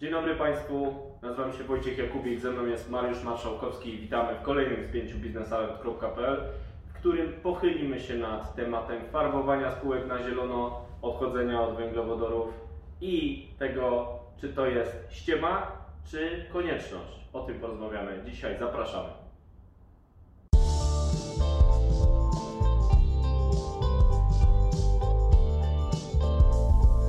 Dzień dobry Państwu, nazywam się Wojciech Jakubik, ze mną jest Mariusz Marszałkowski i witamy w kolejnym spięciu biznesalert.pl, w którym pochylimy się nad tematem farbowania spółek na zielono, odchodzenia od węglowodorów i tego, czy to jest ściema, czy konieczność. O tym porozmawiamy dzisiaj, zapraszamy.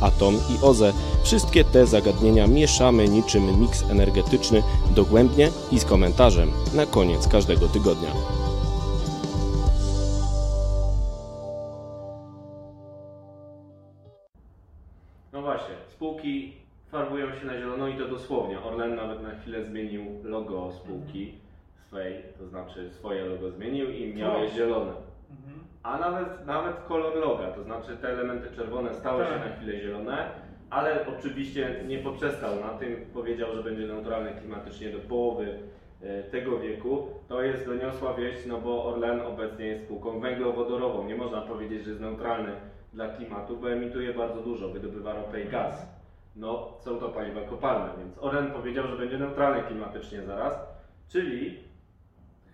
atom i OZE wszystkie te zagadnienia mieszamy niczym miks energetyczny dogłębnie i z komentarzem na koniec każdego tygodnia. No właśnie, spółki farbują się na zielono i to dosłownie. Orlen nawet na chwilę zmienił logo spółki swej, to znaczy swoje logo zmienił i miał je Tak. zielone. A nawet, nawet kolor loga, to znaczy te elementy czerwone stały Tak. się na chwilę zielone, ale oczywiście nie poprzestał na tym, powiedział, że będzie neutralny klimatycznie do połowy e, tego wieku. To jest doniosła wieść, no bo Orlen obecnie jest spółką węglowodorową. Nie można powiedzieć, że jest neutralny dla klimatu, bo emituje bardzo dużo, wydobywa ropę i gaz. No, są to paliwa kopalne, więc Orlen powiedział, że będzie neutralny klimatycznie zaraz, czyli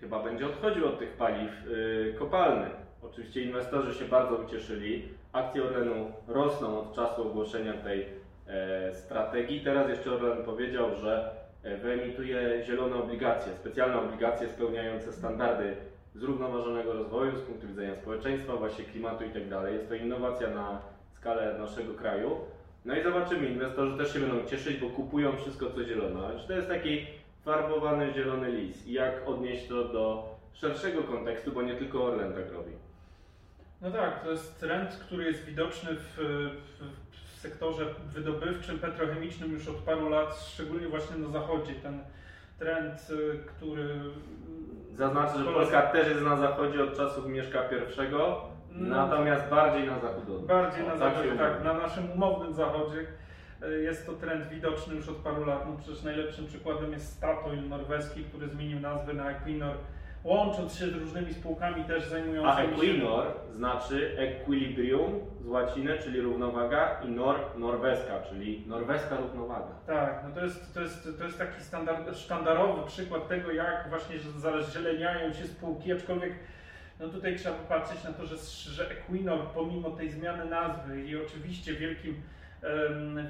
chyba będzie odchodził od tych paliw y, kopalnych. Oczywiście inwestorzy się bardzo ucieszyli. Akcje Orlenu rosną od czasu ogłoszenia tej e, strategii. Teraz jeszcze Orlen powiedział, że e, wyemituje zielone obligacje, specjalne obligacje spełniające standardy zrównoważonego rozwoju z punktu widzenia społeczeństwa, właśnie klimatu itd. Jest to innowacja na skalę naszego kraju. No i zobaczymy, inwestorzy też się będą cieszyć, bo kupują wszystko co zielone. Czy to jest taki farbowany zielony lis i jak odnieść to do szerszego kontekstu, bo nie tylko Orlen tak robi. No tak, to jest trend, który jest widoczny w, w, w sektorze wydobywczym, petrochemicznym już od paru lat, szczególnie właśnie na zachodzie. Ten trend, y, który. Zaznaczę, że Polska też jest na zachodzie od czasów Mieszka I, No, natomiast bardziej na zachód od Bardziej o, na tak zachodzie, tak, na naszym umownym zachodzie. y, Jest to trend widoczny już od paru lat. No przecież najlepszym przykładem jest Statoil norweski, który zmienił nazwę na Equinor, łącząc się z różnymi spółkami też A zajmującymi się. Equinor znaczy equilibrium z łaciny, czyli równowaga i nor, norweska, czyli norweska równowaga. Tak, no to jest, to jest, to jest taki standard, sztandarowy przykład tego, jak właśnie zazieleniają się spółki, aczkolwiek no tutaj trzeba popatrzeć na to, że, że Equinor pomimo tej zmiany nazwy i oczywiście wielkim,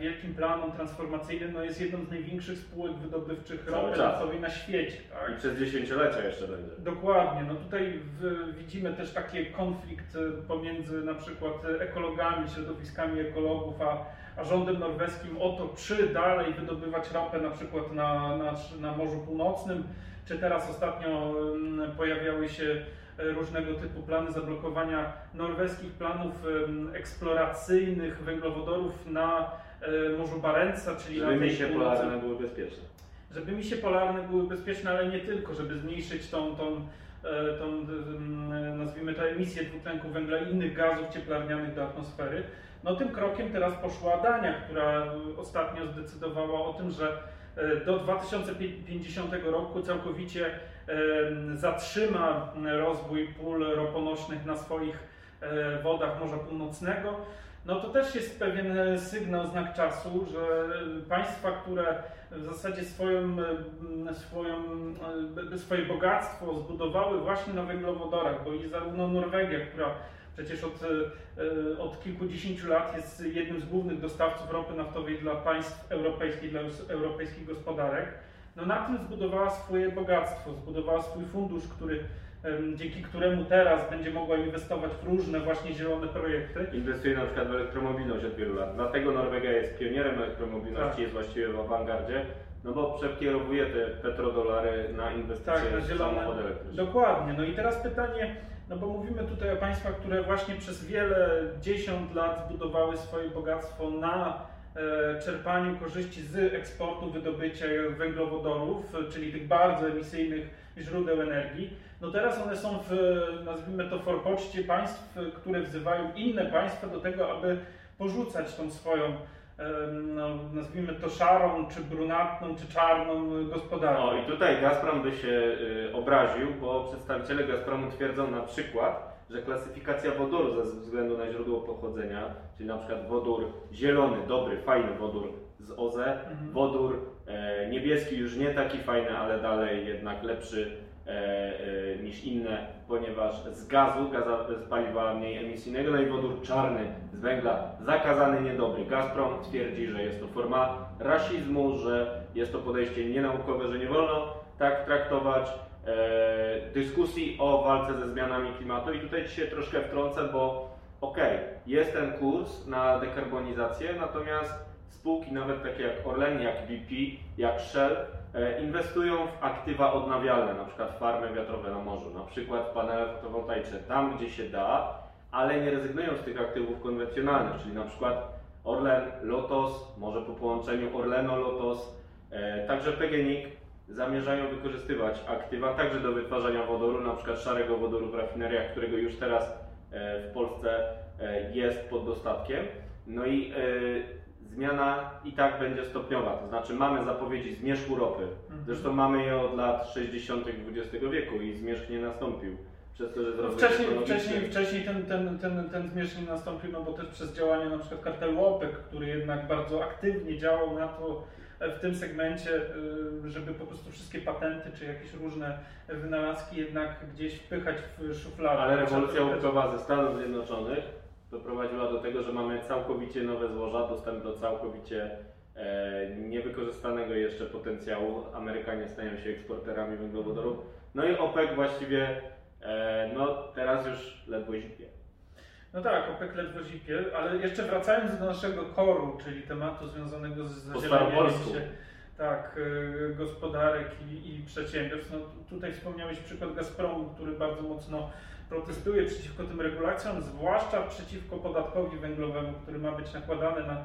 wielkim planom transformacyjnym no jest jedną z największych spółek wydobywczych ropy naftowej na świecie. Tak? I przez dziesięciolecia jeszcze będzie. Dokładnie, no tutaj w, widzimy też taki konflikt e, pomiędzy na przykład ekologami, środowiskami ekologów, a, a rządem norweskim o to, czy dalej wydobywać ropę na przykład na, na, na Morzu Północnym, czy teraz ostatnio mm, pojawiały się e, różnego typu plany zablokowania norweskich planów eksploracyjnych węglowodorów na e, Morzu Barenca, czyli Żeby na tej misie północy polarne były bezpieczne. żeby misie polarne były bezpieczne, ale nie tylko, żeby zmniejszyć tą, tą, e, tą nazwijmy to emisję dwutlenku węgla i innych gazów cieplarnianych do atmosfery. No tym krokiem teraz poszła Dania, która ostatnio zdecydowała o tym, że e, do 2050 roku całkowicie e, zatrzyma rozwój pól roponośnych na swoich e, wodach Morza Północnego. No to też jest pewien e, sygnał, znak czasu, że państwa, które w zasadzie swoją, e, swoją, e, swoje bogactwo zbudowały właśnie na węglowodorach, bo i zarówno Norwegia, która przecież od, e, od kilkudziesięciu lat jest jednym z głównych dostawców ropy naftowej dla państw europejskich, dla europejskich gospodarek, no na tym zbudowała swoje bogactwo, zbudowała swój fundusz, który, dzięki któremu teraz będzie mogła inwestować w różne właśnie zielone projekty. Inwestuje na przykład w elektromobilność od wielu lat. Dlatego Norwegia jest pionierem elektromobilności, Tak. jest właściwie w awangardzie, no bo przekierowuje te petrodolary na inwestycje Tak, na w zielone. elektryczne. Dokładnie. No i teraz pytanie, no bo mówimy tutaj o państwach, które właśnie przez wiele dziesiąt lat zbudowały swoje bogactwo na e, czerpaniu korzyści z eksportu, wydobycia węglowodorów, czyli tych bardzo emisyjnych źródeł energii. No teraz one są w, nazwijmy to, forpoczcie państw, które wzywają inne państwa do tego, aby porzucać tą swoją no, nazwijmy to szarą, czy brunatną, czy czarną gospodarkę. O i tutaj Gazprom by się y, obraził, bo przedstawiciele Gazpromu twierdzą na przykład, że klasyfikacja wodoru ze względu na źródło pochodzenia, czyli na przykład wodór zielony, dobry, fajny wodór z OZE, mhm. wodór e, niebieski już nie taki fajny, ale dalej jednak lepszy niż inne, ponieważ z gazu, gaza, z paliwa mniej emisyjnego, no i wodór czarny z węgla, zakazany, niedobry. Gazprom twierdzi, że jest to forma rasizmu, że jest to podejście nienaukowe, że nie wolno tak traktować e, dyskusji o walce ze zmianami klimatu. I tutaj się troszkę wtrącę, bo okej, okay, jest ten kurs na dekarbonizację, natomiast spółki nawet takie jak Orlen, jak BP, jak Shell e, inwestują w aktywa odnawialne, na przykład farmy wiatrowe na morzu, na przykład panele fotowoltaiczne, tam gdzie się da, ale nie rezygnują z tych aktywów konwencjonalnych, czyli na przykład Orlen, Lotos, może po połączeniu Orleno, Lotos, e, także PGNiG zamierzają wykorzystywać aktywa także do wytwarzania wodoru, na przykład szarego wodoru w rafineriach, którego już teraz e, w Polsce e, jest pod dostatkiem. No i zmiana i tak będzie stopniowa, to znaczy mamy zapowiedzi zmierzchu ropy, mhm. zresztą mamy je od lat 60. XX wieku i zmierzch nie nastąpił przez to, że no wcześniej, wcześniej, wcześniej ten, ten, ten, ten zmierzch nie nastąpił, no bo też przez działanie na przykład kartelu OPEC, który jednak bardzo aktywnie działał na to e, w tym segmencie, e, żeby po prostu wszystkie patenty czy jakieś różne wynalazki jednak gdzieś wpychać w szufladę. Ale rewolucja łupkowa ze Stanów Zjednoczonych doprowadziła do tego, że mamy całkowicie nowe złoża, dostęp do całkowicie e, niewykorzystanego jeszcze potencjału. Amerykanie stają się eksporterami węglowodorów. No i OPEC właściwie E, no teraz już ledwo zipie. No tak, OPEC ledwo zipie, ale jeszcze wracając do naszego koru, czyli tematu związanego z zazieleniem się tak, e, gospodarek i, i przedsiębiorstw. No, tutaj wspomniałeś przykład Gazpromu, który bardzo mocno protestuje przeciwko tym regulacjom, zwłaszcza przeciwko podatkowi węglowemu, który ma być nakładany na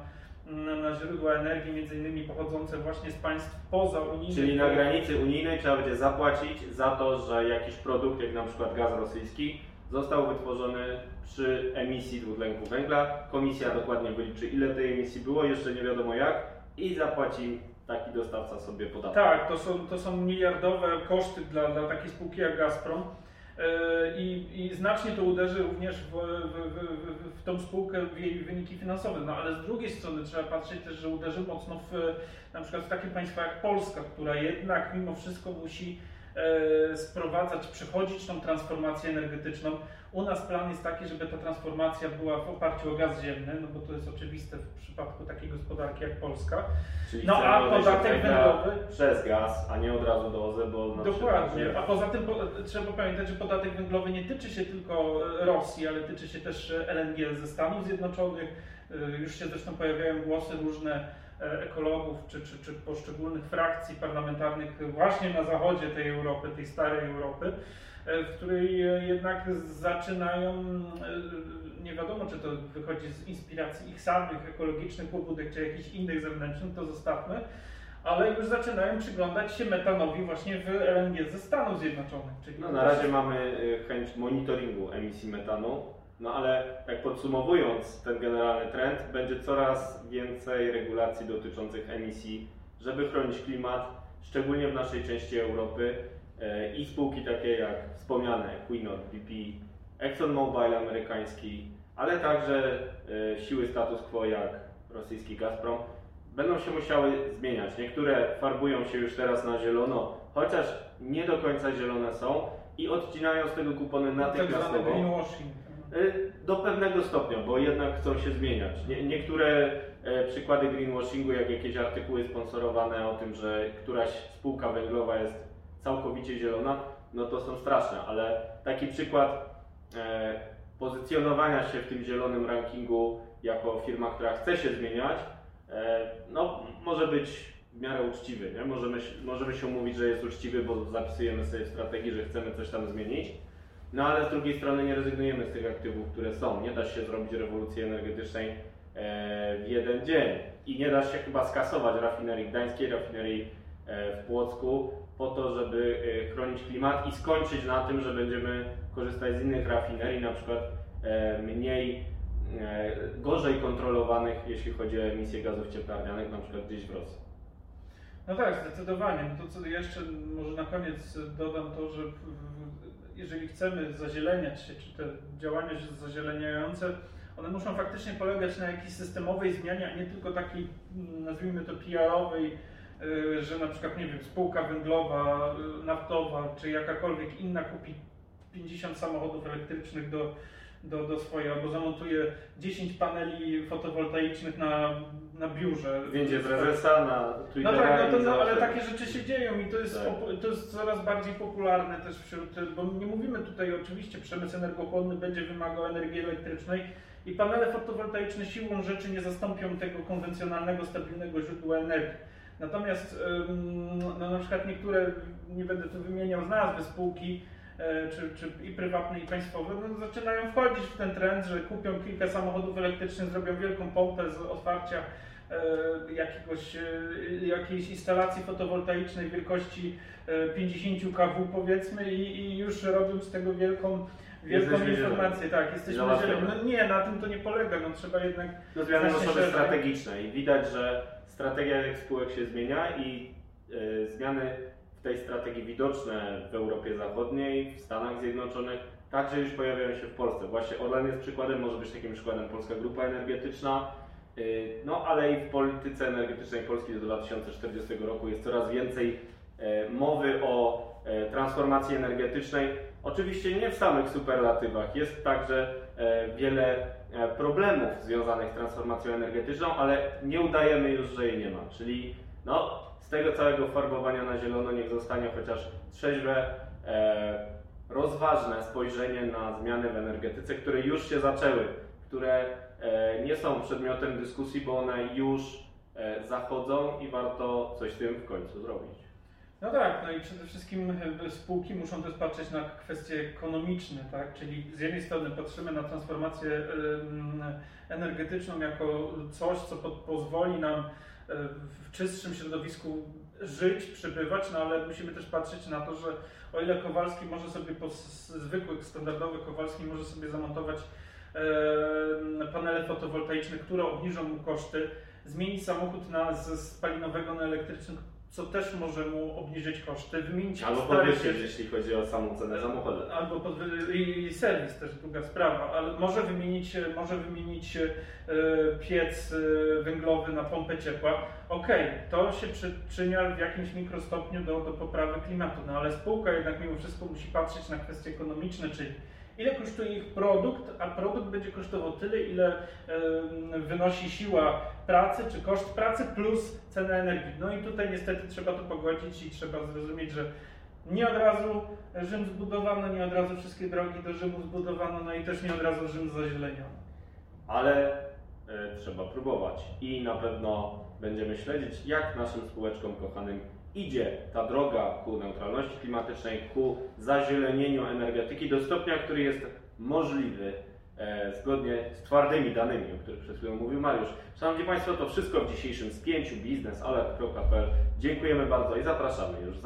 na, na źródła energii, między innymi pochodzące właśnie z państw poza unijnych. Czyli na granicy unijnej trzeba będzie zapłacić za to, że jakiś produkt, jak na przykład gaz rosyjski, został wytworzony przy emisji dwutlenku węgla. Komisja dokładnie wyliczy, ile tej emisji było, jeszcze nie wiadomo jak, i zapłaci taki dostawca sobie podatek. Tak, to są, to są miliardowe koszty dla, dla takiej spółki jak Gazprom. E, I, I, znacznie to uderzy również w, w, w, w tą spółkę, w jej wyniki finansowe. No ale z drugiej strony trzeba patrzeć też, że uderzy mocno w na przykład w takie państwa jak Polska, która jednak mimo wszystko musi sprowadzać, przechodzić tą transformację energetyczną. U nas plan jest taki, żeby ta transformacja była w oparciu o gaz ziemny, no bo to jest oczywiste w przypadku takiej gospodarki jak Polska. Czyli no a podatek węglowy przez gaz, a nie od razu do OZE, bo Dokładnie. A poza tym po, trzeba pamiętać, że podatek węglowy nie tyczy się tylko Rosji, ale tyczy się też LNG ze Stanów Zjednoczonych. Już się zresztą pojawiają głosy różne e, ekologów czy, czy, czy poszczególnych frakcji parlamentarnych właśnie na zachodzie tej Europy, tej starej Europy, e, w której jednak zaczynają e, nie wiadomo, czy to wychodzi z inspiracji ich samych, ekologicznych pobudek, czy jakichś innych zewnętrznych, to zostawmy, ale już zaczynają przyglądać się metanowi właśnie w LNG ze Stanów Zjednoczonych. Czyli no, na razie mamy chęć monitoringu emisji metanu, no ale tak podsumowując ten generalny trend, będzie coraz więcej regulacji dotyczących emisji, żeby chronić klimat, szczególnie w naszej części Europy y, i spółki takie jak wspomniane Equinor, BP, ExxonMobil amerykański, ale także e, siły status quo jak rosyjski Gazprom będą się musiały zmieniać. Niektóre farbują się już teraz na zielono, chociaż nie do końca zielone są i odcinają z tego kupony natychmiastowo. Tak do pewnego stopnia, bo jednak chcą się zmieniać. Nie, niektóre e, przykłady greenwashingu, jak jakieś artykuły sponsorowane o tym, że któraś spółka węglowa jest całkowicie zielona, no to są straszne, ale taki przykład E, pozycjonowania się w tym zielonym rankingu jako firma, która chce się zmieniać, e, no, może być w miarę uczciwy. Nie? Możemy, możemy się mówić, że jest uczciwy, bo zapisujemy sobie w strategii, że chcemy coś tam zmienić. No ale z drugiej strony nie rezygnujemy z tych aktywów, które są. Nie da się zrobić rewolucji energetycznej e, w jeden dzień. I nie da się chyba skasować rafinerii gdańskiej, rafinerii w Płocku, po to, żeby e, chronić klimat i skończyć na tym, że będziemy korzystać z innych rafinerii, na przykład e, mniej, e, gorzej kontrolowanych, jeśli chodzi o emisję gazów cieplarnianych, na przykład gdzieś w Rosji. No tak, zdecydowanie. No to co jeszcze może na koniec dodam to, że jeżeli chcemy zazieleniać się, czy te działania zazieleniające, one muszą faktycznie polegać na jakiejś systemowej zmianie, a nie tylko takiej, mm, nazwijmy to PR-owej, y, że na przykład, nie wiem, spółka węglowa, y, naftowa, czy jakakolwiek inna kupi 50 samochodów elektrycznych do, do, do swojej, albo zamontuje 10 paneli fotowoltaicznych na, na biurze. Zdjęcie prezesa na Twittera. No tak, no to, no, ale takie rzeczy się dzieją i to jest, tak. to jest coraz bardziej popularne też wśród, bo nie mówimy tutaj oczywiście, przemysł energochłonny będzie wymagał energii elektrycznej, i panele fotowoltaiczne siłą rzeczy nie zastąpią tego konwencjonalnego, stabilnego źródła energii. Natomiast no, na przykład niektóre, nie będę tu wymieniał z nazwy spółki, czy, czy i prywatne, i państwowe, no, zaczynają wchodzić w ten trend, że kupią kilka samochodów elektrycznych, zrobią wielką pompę z otwarcia e, jakiegoś, e, jakiejś instalacji fotowoltaicznej wielkości 50 kW powiedzmy i, i już robią z tego wielką wielką informację, tak, jesteśmy zieleni. No nie, na tym to nie polega, no trzeba jednak... No zmiany osoby strategiczne i widać, że strategia tych spółek się zmienia i y, zmiany tej strategii widoczne w Europie Zachodniej, w Stanach Zjednoczonych, także już pojawiają się w Polsce. Właśnie Orlen jest przykładem, może być takim przykładem Polska Grupa Energetyczna, y, no ale i w polityce energetycznej Polski do 2040 roku jest coraz więcej y, mowy o transformacji energetycznej, Oczywiście nie w samych superlatywach. Jest także e, wiele e, problemów związanych z transformacją energetyczną, ale nie udajemy już, że jej nie ma. Czyli no, tego całego farbowania na zielono niech zostanie chociaż trzeźwe, e, rozważne spojrzenie na zmiany w energetyce, które już się zaczęły, które e, nie są przedmiotem dyskusji, bo one już e, zachodzą i warto coś z tym w końcu zrobić. No tak, no i przede wszystkim e, spółki muszą też patrzeć na kwestie ekonomiczne, tak? Czyli z jednej strony patrzymy na transformację energetyczną jako coś, co pozwoli nam w czystszym środowisku żyć, przebywać, no ale musimy też patrzeć na to, że o ile Kowalski może sobie po zwykłych, standardowych Kowalski może sobie zamontować panele fotowoltaiczne, które obniżą mu koszty, zmienić samochód na, z spalinowego na elektryczny, co też może mu obniżyć koszty, wymienić Albo podwyższyć, jeśli chodzi o samą cenę samochodu. Albo podwy... i serwis też druga sprawa, ale może wymienić, może wymienić e, piec e, węglowy na pompę ciepła. Okej, okay, to się przyczynia w jakimś mikrostopniu do, do poprawy klimatu, no ale spółka jednak mimo wszystko musi patrzeć na kwestie ekonomiczne, czyli ile kosztuje ich produkt, a produkt będzie kosztował tyle, ile wynosi siła pracy, czy koszt pracy plus cena energii. No i tutaj niestety trzeba to pogodzić i trzeba zrozumieć, że nie od razu Rzym zbudowano, nie od razu wszystkie drogi do Rzymu zbudowano, no i też nie od razu Rzym zazieleniono. Ale y, trzeba próbować i na pewno będziemy śledzić, jak naszym spółeczkom kochanym idzie ta droga ku neutralności klimatycznej, ku zazielenieniu energetyki do stopnia, który jest możliwy e, zgodnie z twardymi danymi, o których przed chwilą mówił Mariusz. Szanowni Państwo, to wszystko w dzisiejszym spięciu biznesalert.pl. Dziękujemy bardzo i zapraszamy już